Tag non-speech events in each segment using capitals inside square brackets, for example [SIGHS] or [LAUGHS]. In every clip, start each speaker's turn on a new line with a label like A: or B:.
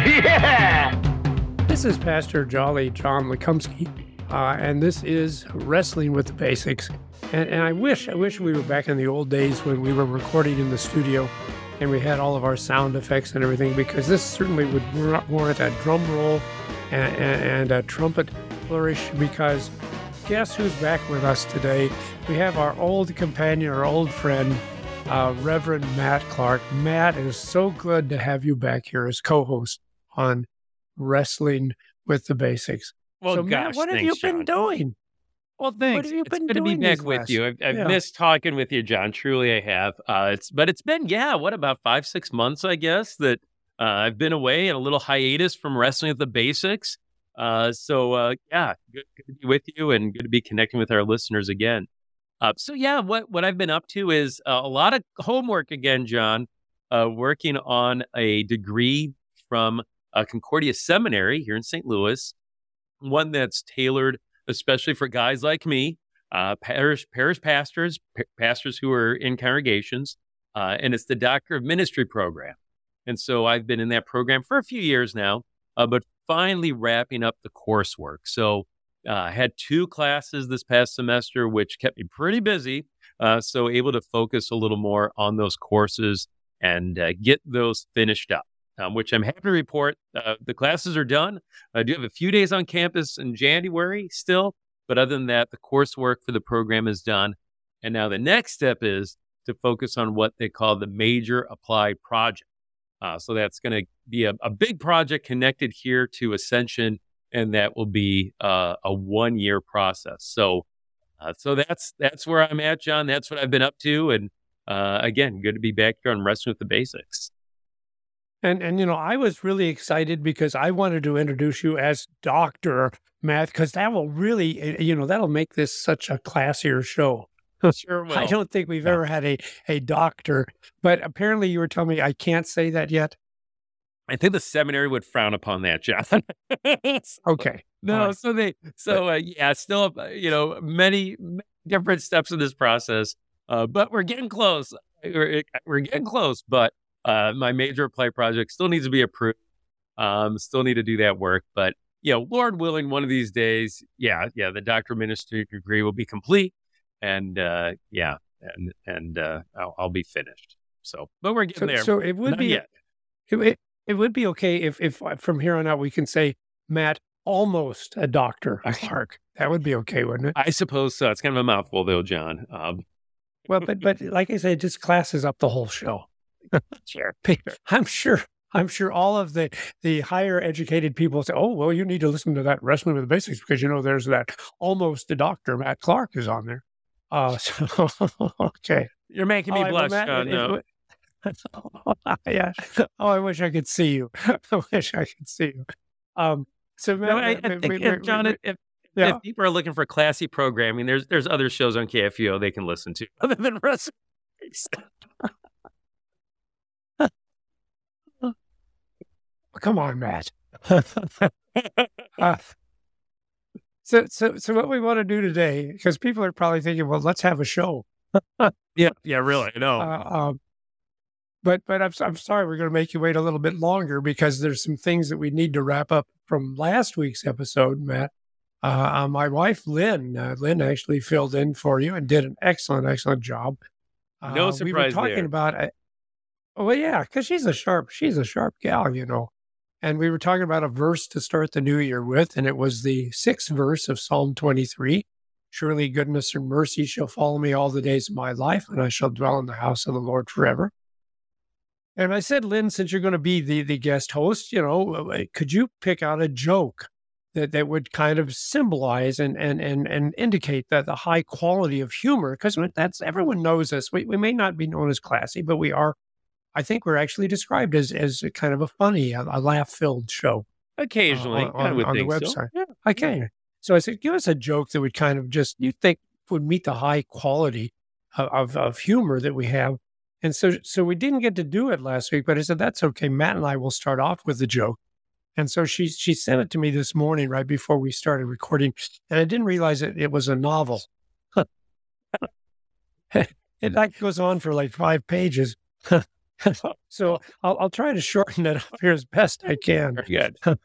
A: [LAUGHS]
B: yeah!
C: This is Pastor Jolly John Lekumsky, uh, and this is Wrestling with the Basics. And, and I wish, I wish we were back in the old days when we were recording in the studio and we had all of our sound effects and everything, because this certainly would warrant a drum roll and, and, and a trumpet flourish. Because guess who's back with us today? We have our old companion, our old friend, uh, Reverend Matt Clark. Matt, it is so good to have you back here as co-host on Wrestling with the Basics.
D: Well,
C: so,
D: gosh,
C: Matt, what have you been doing?
D: Well, thanks.
C: What have you
D: it's
C: been
D: good to be
C: doing
D: back with
C: last-
D: you. I've, I've
C: Yeah.
D: missed talking with you, John. Truly, I have. Uh, it's but it's been yeah, what about five, six months, I guess, that uh, I've been away in a little hiatus from wrestling with the basics. Uh, so uh, yeah, good, good to be with you and good to be connecting with our listeners again. Uh, so yeah, what what I've been up to is uh, a lot of homework again, John. Uh, working on a degree from uh, Concordia Seminary here in St. Louis, one that's tailored especially for guys like me, uh, parish parish pastors, pa- pastors who are in congregations, uh, and it's the Doctor of Ministry program. And so I've been in that program for a few years now, uh, but finally wrapping up the coursework. So uh, I had two classes this past semester, which kept me pretty busy. Uh, so able to focus a little more on those courses and uh, get those finished up. Um, which I'm happy to report. Uh, the classes are done. I do have a few days on campus in January still, but other than that, the coursework for the program is done. And now the next step is to focus on what they call the major applied project. Uh, so that's going to be a, a big project connected here to Ascension, and that will be uh, a one year process. So, uh, so that's that's where I'm at, John. That's what I've been up to, and uh, again, good to be back here on wrestling with the basics.
C: And and you know, I was really excited because I wanted to introduce you as Doctor Matt, because that will really, eh, you know, that'll make this such a classier show. [LAUGHS]
D: Sure will.
C: I don't think we've
D: Yeah.
C: ever had a a doctor, but apparently you were telling me I can't say that yet.
D: I think the seminary would frown upon that, John. [LAUGHS]
C: Okay,
D: No,
C: right.
D: so they, so uh, yeah, still, uh, you know, many, many different steps in this process, uh, but we're getting close. We're, we're getting close, but uh, my major applied project still needs to be approved. Um, still need to do that work, but you know, Lord willing, one of these days, yeah, yeah, the doctor ministry degree will be complete, and uh, yeah, and and uh, I'll, I'll be finished. So, but we're getting
C: so,
D: there.
C: so it would
D: Not
C: be
D: yet.
C: it, it, would be okay if if uh, from here on out we can say Matt almost a doctor [LAUGHS] Clark. That would be okay, wouldn't it?
D: I suppose so. It's kind of a mouthful, though, John. Um,
C: Well, but but like I said, it just classes up the whole show.
D: Sure.
C: I'm sure. I'm sure all of the the higher educated people say, "Oh, well, you need to listen to that wrestling with the basics because you know there's that almost a doctor Matt Clark is on there." Uh, [LAUGHS] so okay,
D: You're making me
C: All right, well,
D: blush,
C: Matt,
D: John.
C: it- it
D: no.
C: wa- [LAUGHS] yeah. Oh, I wish I could see you. [LAUGHS] I wish I could see you. Um. So, Matt,
D: No, I, I think,
C: we-
D: if,
C: we-
D: John,
C: we-
D: if,
C: yeah.
D: if people are looking for classy programming, there's there's other shows on KFUO they can listen to other than wrestling.
C: Come on, Matt. [LAUGHS] Uh, so, so, so, what we want to do today, because people are probably thinking, well, let's have a show.
D: yeah, yeah, really. No,
C: Uh, um, but, but I'm, I'm sorry, we're going to make you wait a little bit longer because there's some things that we need to wrap up from last week's episode, Matt. Uh, uh, my wife, Lynn, uh, Lynn actually filled in for you and did an excellent, excellent job.
D: No
C: Uh, we were talking
D: there.
C: about, uh, oh, well, yeah, because she's a sharp, she's a sharp gal, you know. And we were talking about a verse to start the new year with, and it was the sixth verse of Psalm 23. Surely goodness and mercy shall follow me all the days of my life, and I shall dwell in the house of the Lord forever. And I said, Lynn, since you're going to be the, the guest host, you know, uh, could you pick out a joke that, that would kind of symbolize and, and, and, and indicate that the high quality of humor? Because that's everyone knows us. We, we may not be known as classy, but we are I think were actually described as as a kind of a funny, a, a laugh filled show uh,
D: Occasionally,
C: on,
D: I
C: on,
D: would
C: on the
D: think so.
C: website.
D: Yeah.
C: I can. So I said, give us a joke that would kind of just you think would meet the high quality of, of, of humor that we have. And so so we didn't get to do it last week, but I said that's okay. Matt and I will start off with the joke. And so she she sent it to me this morning right before we started recording, and I didn't realize it, it was a novel. [LAUGHS] it like goes on for like five pages. [LAUGHS] [LAUGHS] so I'll, I'll try to shorten it up here as best I can.
D: Very good. [LAUGHS]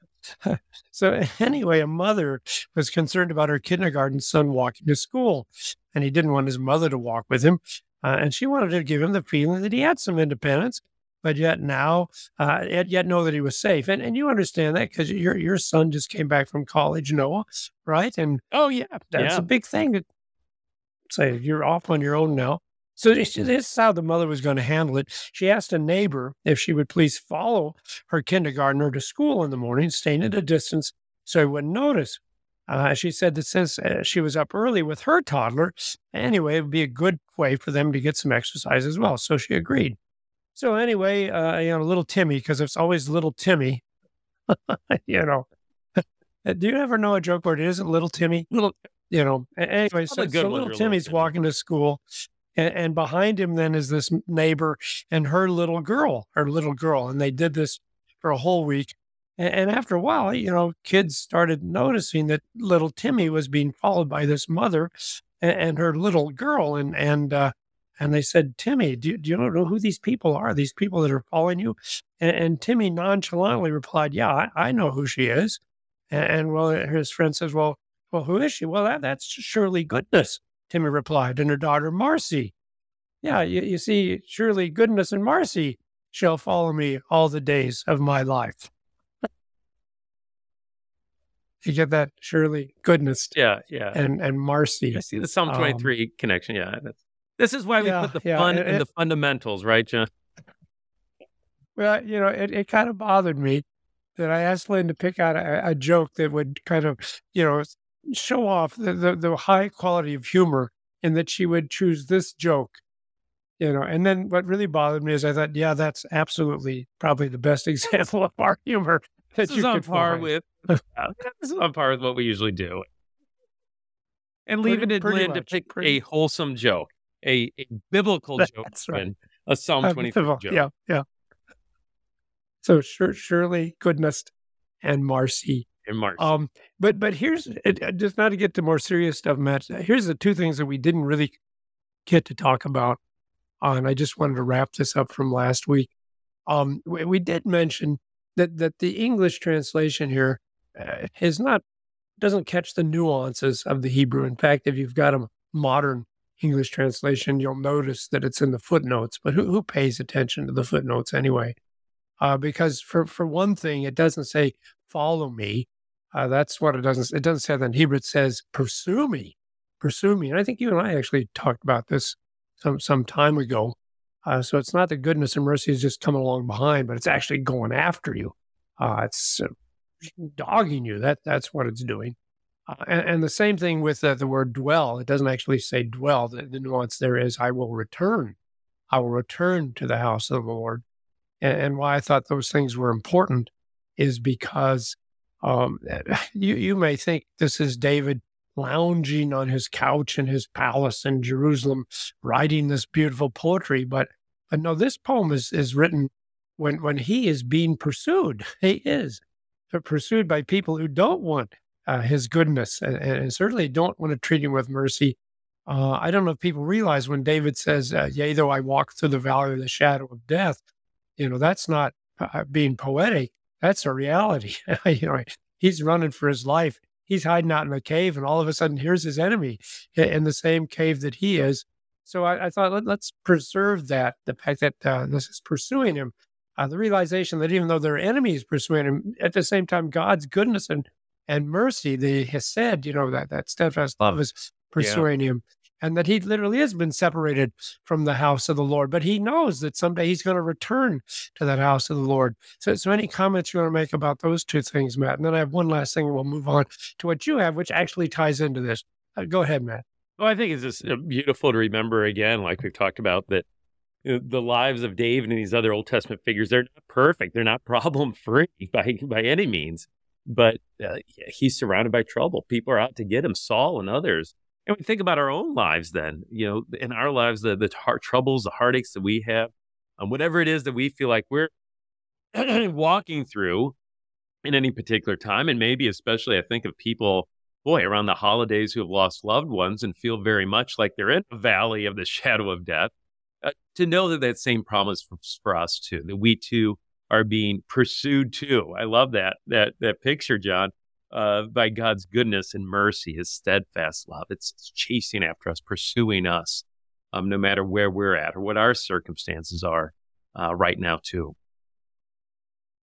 C: So anyway, a mother was concerned about her kindergarten son walking to school, and he didn't want his mother to walk with him, uh, and she wanted to give him the feeling that he had some independence, but yet now, uh, yet, yet know that he was safe. And and you understand that because your your son just came back from college, Noah, right? And
D: Oh yeah,
C: that's
D: yeah.
C: a big thing to say you're off on your own now. So this, is how the mother was going to handle it. She asked a neighbor if she would please follow her kindergartner to school in the morning, staying at a distance so he wouldn't notice. Uh, she said that since uh, she was up early with her toddler, anyway, it would be a good way for them to get some exercise as well. So she agreed. So anyway, uh, you know, little Timmy, because it's always little Timmy. [LAUGHS] you know, do you ever know a joke where it isn't little Timmy?
D: Little
C: you know. Anyway, so, so little
D: little
C: Timmy's
D: Timmy.
C: walking to school, and, and behind him then is this neighbor and her little girl, her little girl, and they did this for a whole week. And, and after a while, you know, kids started noticing that little Timmy was being followed by this mother and, and her little girl, and and uh, and they said, Timmy, do, you- do you know who these people are? These people that are following you? And, and Timmy nonchalantly replied, Yeah, I, I know who she is. And, and well, his friend says, Well, well, who is she? Well, that, that's Shirley Goodness, Timmy replied, and her daughter Marcy. Yeah, you, you see, surely goodness and Marcy shall follow me all the days of my life. you get that? Surely goodness
D: yeah, yeah.
C: and, and Marcy.
D: I see the Psalm
C: um,
D: 23 connection. Yeah. This is why we
C: Yeah,
D: put the
C: yeah,
D: fun
C: and
D: in the fundamentals, right, John?
C: Well, you know, it, it kind of bothered me that I asked Lynn to pick out a, a joke that would kind of, you know, show off the, the, the high quality of humor and that she would choose this joke, you know. And then what really bothered me is I thought, yeah, that's absolutely probably the best [LAUGHS] example of our humor that
D: This
C: you
D: on
C: could
D: par
C: find.
D: with [LAUGHS] this is on par with what we usually do. And leaving it
C: pretty
D: Lynn to pick
C: pretty-
D: a wholesome joke, a, a biblical joke,
C: right.
D: A Psalm
C: Uh,
D: 23 joke.
C: Yeah, yeah. So sure, Shirley, goodness, and Marcy
D: in March.
C: Um, but but here's it, uh, just not to get to more serious stuff, Matt. Here's the two things that we didn't really get to talk about, uh, and I just wanted to wrap this up from last week. Um, we, we did mention that that the English translation here uh, is not doesn't catch the nuances of the Hebrew. In fact, if you've got a modern English translation, you'll notice that it's in the footnotes. But who who pays attention to the footnotes anyway? Uh, because for for one thing, it doesn't say follow me. Uh, that's what it doesn't. It doesn't say that in Hebrew. It says pursue me, pursue me. And I think you and I actually talked about this some some time ago. Uh, so it's not that goodness and mercy is just coming along behind, but it's actually going after you. Uh, it's uh, dogging you. That that's what it's doing. Uh, and, and the same thing with uh, the word dwell. It doesn't actually say dwell. The, the nuance there is I will return. I will return to the house of the Lord. And, and why I thought those things were important is because um, [SIGHS] you you may think this is David lounging on his couch in his palace in Jerusalem, writing this beautiful poetry, but but no, this poem is is written when when he is being pursued. He is pursued by people who don't want uh, his goodness and, and certainly don't want to treat him with mercy. Uh, I don't know if people realize when David says, uh, "Yea, though I walk through the valley of the shadow of death," you know that's not uh, being poetic. That's a reality. [LAUGHS] you know, he's running for his life. He's hiding out in a cave, and all of a sudden, here's his enemy in the same cave that he is. So I, I thought let, us preserve that the fact that uh, this is pursuing him, uh, the realization that even though their enemy is pursuing him, at the same time, God's goodness and and mercy, the Hesed, you know that that steadfast love is pursuing him, and that he literally has been separated from the house of the Lord. But he knows that someday he's going to return to that house of the Lord. So, so any comments you want to make about those two things, Matt? And then I have one last thing, and we'll move on to what you have, which actually ties into this. Uh, go ahead, Matt.
D: Well, I think it's just uh, beautiful to remember again, like we've talked about, that the lives of David and these other Old Testament figures, they're not perfect. They're not [LAUGHS] problem free by, by any means. But uh, he's surrounded by trouble. People are out to get him, Saul and others. And we think about our own lives then, you know, in our lives, the, the heart troubles, the heartaches that we have, um, whatever it is that we feel like we're [CLEARS THROAT] walking through in any particular time. And maybe especially I think of people, boy, around the holidays who have lost loved ones and feel very much like they're in a valley of the [LAUGHS] shadow of death. Uh, to know that that same promise for, for us too, that we too are being pursued too. I love that that that picture, John, uh, by God's goodness and mercy, His steadfast love. It's, it's chasing after us, pursuing us, um, no matter where we're at or what our circumstances are uh, right now too.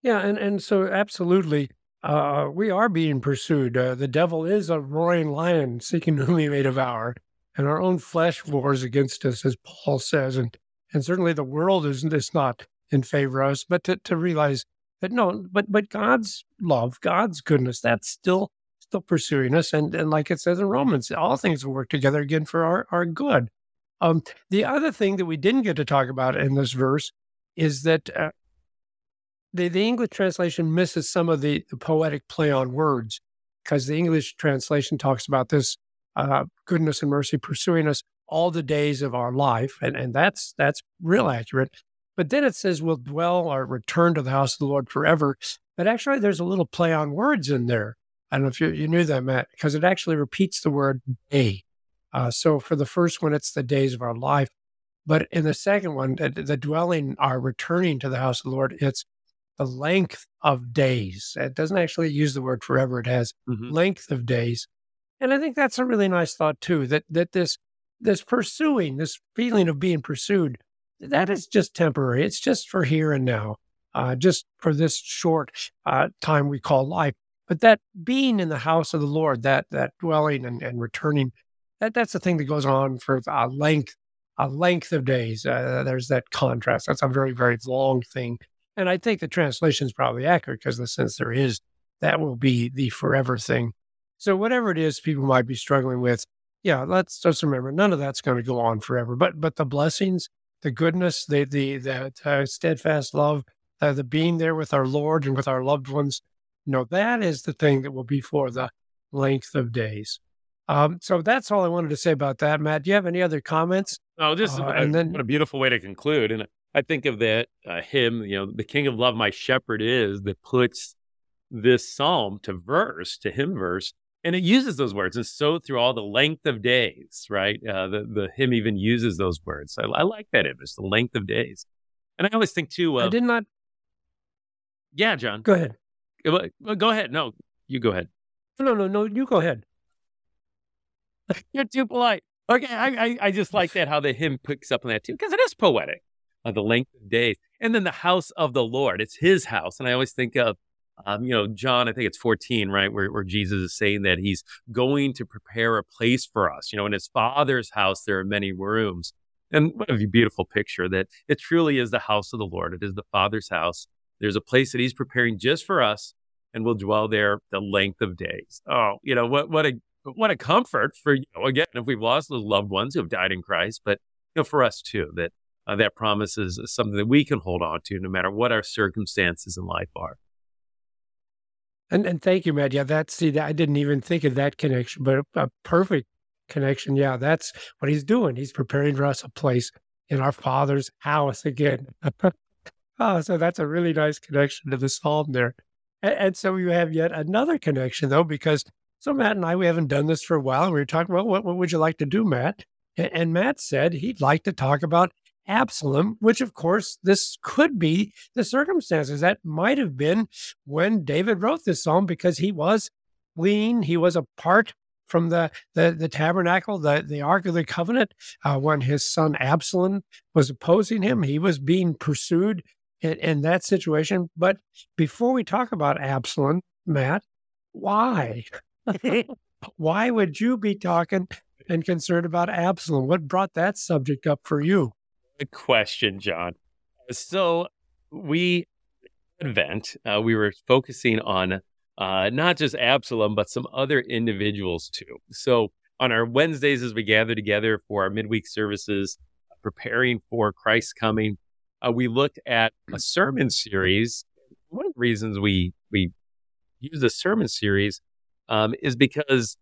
C: Yeah, and and so absolutely, uh, we are being pursued. Uh, the devil is a roaring lion seeking whom he may devour, and our own flesh wars against us, as Paul says, and and certainly the world is is not in favor of us. But to, to realize that no, but but God's love, God's goodness, that's still still pursuing us, and and like it says in Romans, all things will work together again for our our good. Um, the other thing that we didn't get to talk about in this verse is that uh, the, the English translation misses some of the, the poetic play on words because the English translation talks about this uh, goodness and mercy pursuing us all the days of our life, and, and that's that's real accurate. But then it says we'll dwell or return to the house of the Lord forever. But actually, there's a little play on words in there. I don't know if you, you knew that, Matt, because it actually repeats the word day. Uh, so for the first one, it's the days of our life. But in the second one, the, the dwelling, our returning to the house of the Lord, it's the length of days. It doesn't actually use the word forever, it has mm-hmm. length of days. And I think that's a really nice thought too, that that this this pursuing, this feeling of being pursued, that is just temporary. It's just for here and now, uh, just for this short uh, time we call life. But that being in the house of the Lord, that that dwelling and, and returning, that that's the thing that goes on for a length a length of days. Uh, there's that contrast. That's a very very long thing and I think the translation is probably accurate because the sense there is, that will be the forever thing. So whatever it is people might be struggling with, yeah, let's just remember none of that's going to go on forever. But but the blessings, the goodness, the the the uh, steadfast love, uh, the being there with our Lord and with our loved ones, you know, that is the thing that will be for the length of days. Um, so that's all I wanted to say about that. Matt, do you have any other comments?
D: Oh, just uh, and then what a beautiful way to conclude. And I think of that uh, hymn, you know, the King of Love, my shepherd is, that puts this psalm to verse, to hymn verse, and it uses those words. And so through all the length of days, right? Uh, the, the hymn even uses those words. I, I like that image, the length of days. And I always think too.
C: Uh, I did not.
D: Yeah, John.
C: Go ahead.
D: Go ahead. No, you go ahead.
C: No, no, no. You go ahead. [LAUGHS]
D: You're too polite. Okay, I, I, I just like that how the hymn picks up on that too because it is poetic uh, the length of days. And then the house of the Lord, it's his house. And I always think of, um, you know, John, I think it's 14, right, where, where Jesus is saying that he's going to prepare a place for us. You know, in his father's house, there are many rooms. And what a beautiful picture that it truly is the house of the Lord. It is the Father's house. There's a place that he's preparing just for us, and we'll dwell there the length of days. Oh, you know, what, what a, what a comfort for, you know, again, if we've lost those loved ones who have died in Christ, but, you know, for us too, that uh, that promise is something that we can hold on to no matter what our circumstances in life are.
C: And and thank you, Matt. Yeah, that's see, I didn't even think of that connection, but a, a perfect connection. Yeah, that's what he's doing. He's preparing for us a place in our Father's house again. [LAUGHS] oh, so that's a really nice connection to the psalm there. And, and, so you have yet another connection though, because so Matt and I we haven't done this for a while. We were talking about what what would you like to do, Matt? And, and Matt said he'd like to talk about Absalom, which of course this could be the circumstances. That might have been when David wrote this psalm because he was fleeing, he was apart from the, the, the tabernacle, the, the Ark of the Covenant, uh, when his son Absalom was opposing him. He was being pursued in, in that situation. But before we talk about Absalom, Matt, why? [LAUGHS] [LAUGHS] why would you be talking and concerned about Absalom? What brought that subject up for you?
D: Good question, John. So we Advent, uh, we were focusing on uh, not just Absalom, but some other individuals too. So on our Wednesdays, as we gather together for our midweek services, preparing for Christ's coming. Uh, we looked at a sermon series. One of the reasons we we use the sermon series um, is because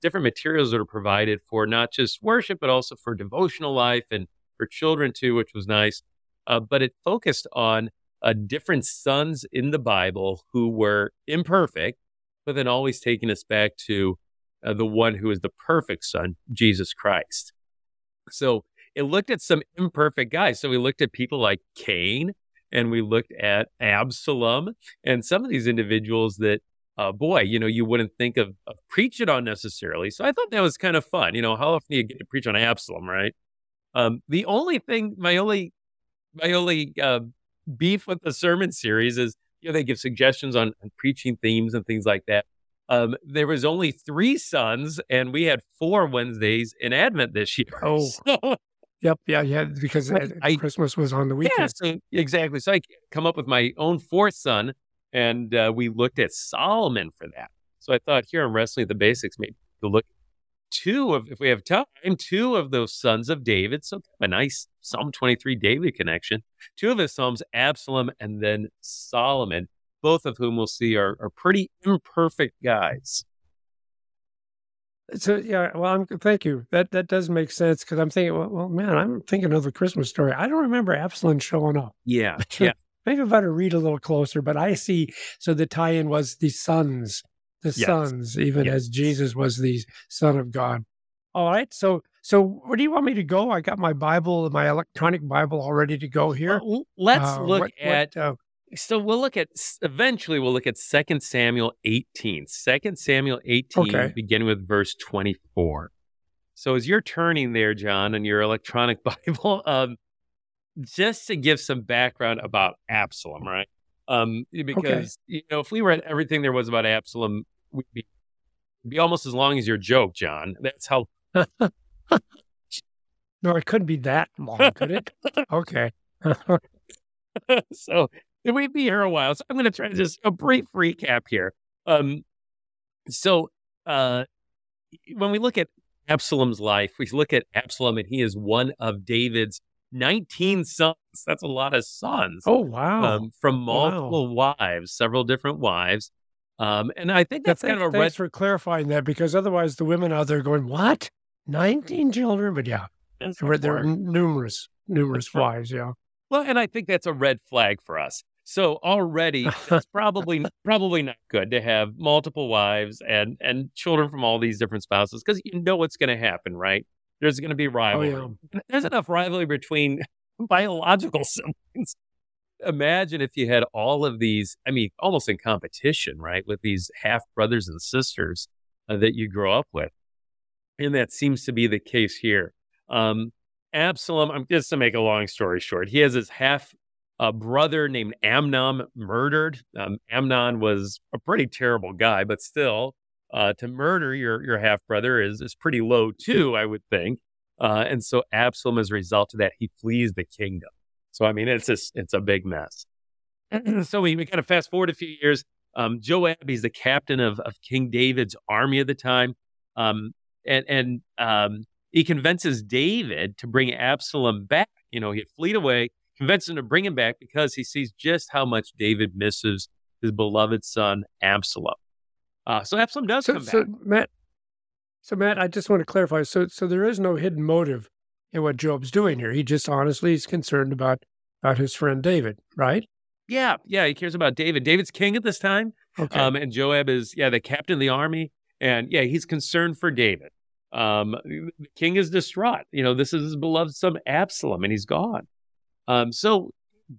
D: different materials that are provided for not just worship, but also for devotional life and for children too, which was nice. Uh, but it focused on uh, different sons in the Bible who were imperfect, but then always taking us back to uh, the one who is the perfect son, Jesus Christ. So it looked at some imperfect guys. So we looked at people like Cain and we looked at Absalom and some of these individuals that, uh, boy, you know, you wouldn't think of, of preaching on necessarily. So I thought that was kind of fun. You know, how often do you get to preach on Absalom, right? Um, the only thing, my only, my only uh, beef with the sermon series is, you know, they give suggestions on, on preaching themes and things like that. Um, there was only three sons, and we had four Wednesdays in Advent this year. [LAUGHS]
C: Oh,
D: So,
C: yep, yeah, yeah, because
D: I-
C: Christmas was on the weekend.
D: yeah, so exactly. So I come up with my own fourth son, and uh, we looked at Solomon for that. So I thought here I'm Wrestling at the Basics, maybe to look two of, if we have time, two of those sons of David. So a nice Psalm 23 David connection. Two of his Psalms, Absalom and then Solomon, both of whom we'll see are, are pretty imperfect guys.
C: So yeah, well, I'm, thank you. That that does make sense because I'm thinking, well, well, man, I'm thinking of the Christmas story. I don't remember Absalom showing up.
D: Yeah. [LAUGHS] Yeah.
C: Maybe I better read a little closer. But I see. So the tie-in was the sons, the
D: Yes.
C: sons, even
D: Yes.
C: as Jesus was the Son of God. All right. So so where do you want me to go? I got my Bible, my electronic Bible, all ready to go here.
D: Well, let's
C: Uh,
D: look
C: what- what,
D: at
C: uh,
D: So we'll look at eventually we'll look at 2 Samuel 18. 2 Samuel 18
C: Okay.
D: beginning with verse 24. So as you're turning there John on your electronic [LAUGHS] Bible um just to give some background about Absalom, right? Um because you know if we read everything there was about Absalom we'd be, be almost as long as your joke, John. That's how [LAUGHS]
C: no, it couldn't be that long, could it? [LAUGHS] Okay. [LAUGHS]
D: so we'd be here a while. So I'm going to try to just a brief recap here. Um, so uh, when we look at Absalom's life, we look at Absalom, and he is one of David's 19 sons. That's a lot of sons
C: oh wow.
D: um, from multiple wives, several different wives. Um, and I think
C: Yeah,
D: that's kind of a
C: thanks,
D: red
C: thanks for clarifying that because otherwise the women out there going, "What? Nineteen children?" But yeah,
D: that's
C: there were, there were
D: hard.
C: numerous, numerous
D: That's right.
C: wives. Yeah.
D: Well, and I think that's a red flag for us. So already [LAUGHS] it's probably probably not good to have multiple wives and and children from all these different spouses because you know what's going to happen, right? There's going to be
C: Oh
D: rivalry.
C: yeah.
D: There's enough rivalry between [LAUGHS] biological [LAUGHS] siblings. Imagine if you had all of these, I mean, almost in competition, right? With these half brothers and sisters uh, that you grow up with. And that seems to be the case here. Um, Absalom, I'm just to make a long story short, he has his half uh, brother named Amnon murdered. Um, Amnon was a pretty terrible guy, but still, uh, to murder your your half brother is is pretty low too, I would think. Uh, and so Absalom, as a result of that, he flees the kingdom. So I mean, it's just it's a big mess. [CLEARS THROAT] so we, we kind of fast forward a few years. Um, Joab, he's the captain of of King David's army at the time, um, and and um, he convinces David to bring Absalom back. You know, he fleed away, convinces him to bring him back because he sees just how much David misses his beloved son Absalom. Uh, so Absalom does
C: So,
D: come
C: so
D: back.
C: Matt, so Matt, I just want to clarify. So, so there is no hidden motive in what Joab's doing here. He just honestly is concerned about about his friend David, right?
D: Yeah, yeah, he cares about David. David's king at this time,
C: Okay.
D: um, and Joab is yeah the captain of the army, and yeah he's concerned for David. Um, the king is distraught. You know, this is his beloved son Absalom, and he's gone. Um, so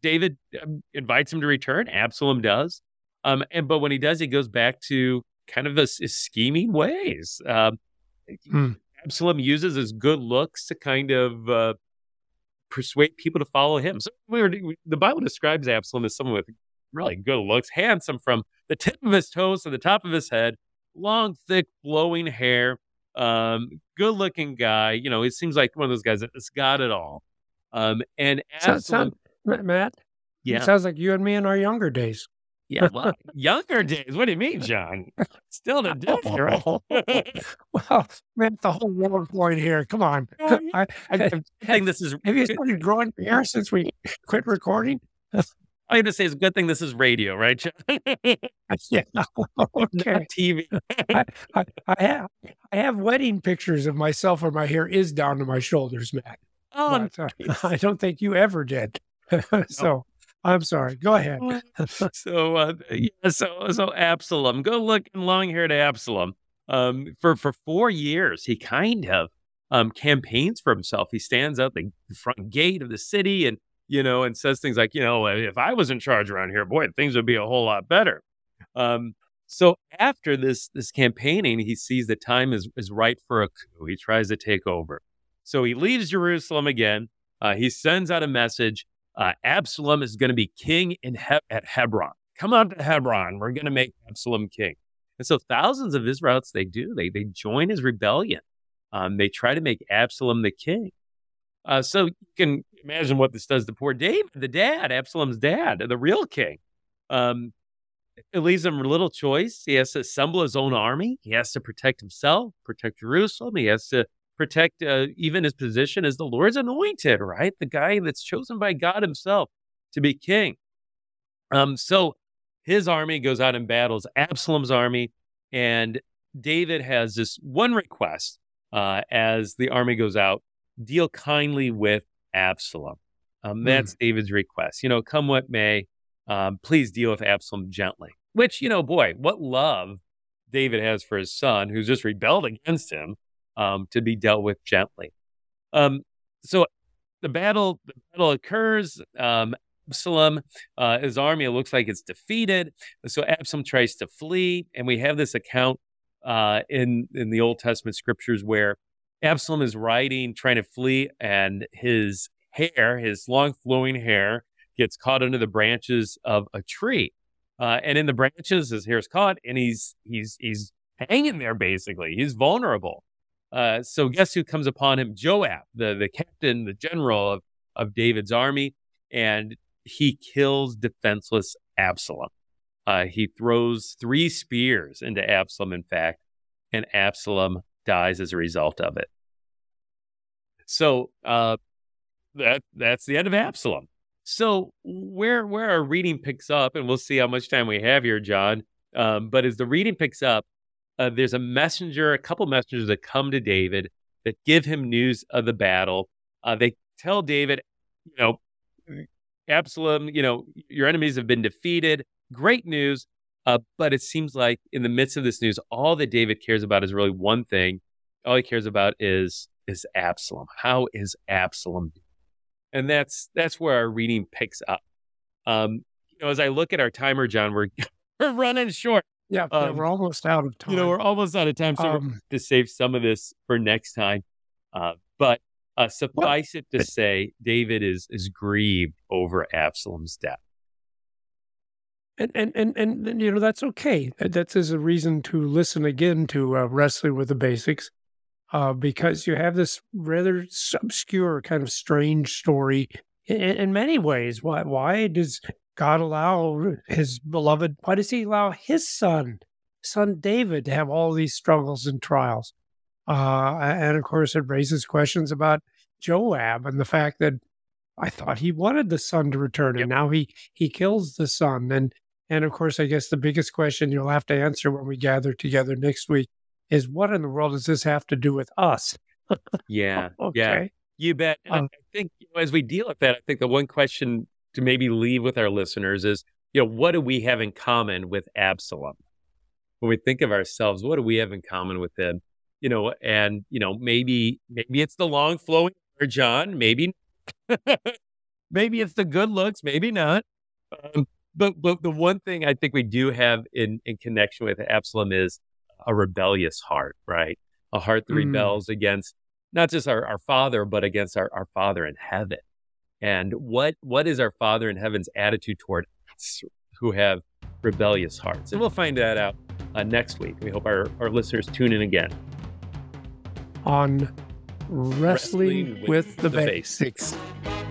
D: David um, invites him to return. Absalom does, um, and but when he does, he goes back to kind of his, his scheming ways. Um,
C: Hmm.
D: Absalom uses his good looks to kind of uh, persuade people to follow him. So we were, we, the Bible describes Absalom as someone with really good looks, handsome from the tip of his toes to the top of his head, long, thick, flowing hair, um, good looking guy. You know, it seems like one of those guys that's got it all. Um, and Absalom,
C: sound- Ma- Matt,
D: yeah,
C: it sounds like you and me in our younger days.
D: Yeah, well, younger days. What do you mean, John? Still to [LAUGHS] death, right? [LAUGHS]
C: well, man, the whole war point here. Come on. [LAUGHS]
D: Oh,
C: I,
D: I, I think this is.
C: have you started growing hair since we quit recording?
D: I'm going to say it's a good thing this is radio, right, John?
C: yeah. Okay.
D: Not TV.
C: I, I, I have I have wedding pictures of myself where my hair is down to my shoulders, Matt.
D: Oh,
C: But, uh, I don't think you ever did. so I'm sorry. Go ahead. [LAUGHS]
D: so uh, yeah, so so Absalom, good looking long haired Absalom. Um, for for four years, he kind of um campaigns for himself. He stands out the front gate of the city and you know and says things like, you know, if I was in charge around here, boy, things would be a whole lot better. Um, so after this this campaigning, he sees that time is is right for a coup. He tries to take over. So he leaves Jerusalem again. Uh, he sends out a message uh, Absalom is going to be king in he- at Hebron. Come on to Hebron. We're going to make Absalom king. And so thousands of Israelites, they do. They, they join his rebellion. Um, they try to make Absalom the king. Uh, so you can imagine what this does to poor David, the dad, Absalom's dad, the real king. Um, it leaves him little choice. He has to assemble his own army. He has to protect himself, protect Jerusalem. He has to protect uh, even his position as the Lord's anointed, right? The guy that's chosen by God himself to be king. Um, so his army goes out and battles Absalom's army, and David has this one request uh, as the army goes out deal kindly with Absalom. Um, that's David's request. You know, come what may, um, please deal with Absalom gently. Which, you know, boy, what love David has for his son who's just rebelled against him um, to be dealt with gently. Um, so the battle, the battle occurs. Um, Absalom, uh, his army, looks like it's defeated. So Absalom tries to flee, and we have this account uh, in in the Old Testament scriptures where Absalom is riding, trying to flee, and his hair, his long flowing hair, gets caught under the branches of a tree. Uh, and in the branches, his hair is caught, and he's he's he's hanging there. Basically, he's vulnerable. Uh, so guess who comes upon him? Joab, the the captain, the general of of David's army, and he kills defenseless Absalom. Uh, he throws three spears into Absalom, in fact, and Absalom dies as a result of it. So uh, that that's the end of Absalom. So where where our reading picks up, and we'll see how much time we have here, John. Um, but as the reading picks up, uh, there's a messenger, a couple messengers that come to David that give him news of the battle. Uh, they tell David, you know, Absalom, you know, your enemies have been defeated. Great news. Uh, but it seems like in the midst of this news, all that David cares about is really one thing. All he cares about is is Absalom. How is Absalom? And that's that's where our reading picks up. Um, you know, as I look at our timer, John, we're [LAUGHS] we're running short.
C: Yeah, yeah,
D: Um,
C: we're almost out of time.
D: You know, we're almost out of time, so
C: Um,
D: to save some of this for next time. Uh, but uh, suffice it to say, David is is grieved over Absalom's death.
C: and, and and and and, you know that's okay. That that is a reason to listen again to uh, wrestling with the basics, uh, because you have this rather obscure kind of strange story in, in many ways. Why why does God allow His beloved? Why does He allow His son, son David, to have all these struggles and trials? Uh, and of course, it raises questions about Joab and the fact that I thought he wanted the son to return,
D: Yep.
C: and now he he kills the son. And and of course, I guess the biggest question you'll have to answer when we gather together next week is what in the world does this have to do with us?
D: Yeah, [LAUGHS]
C: okay.
D: yeah, you bet.
C: Um,
D: I think you know, as we deal with that, I think the one question to maybe leave with our listeners is, you know, what do we have in common with Absalom? When we think of ourselves, what do we have in common with him? You know, and you know, maybe maybe it's the long flowing hair, John. Maybe [LAUGHS] maybe it's the good looks. Maybe not. Um, but but the one thing I think we do have in in connection with Absalom is a rebellious heart, right? A heart that
C: Mm.
D: rebels against not just our, our father, but against our, our father in heaven. And what what is our father in heaven's attitude toward us who have rebellious hearts? And we'll find that out uh, next week. We hope our, our listeners tune in again.
C: On wrestling,
D: Wrestling with
C: with, the,
D: the
C: basics.
D: Basics.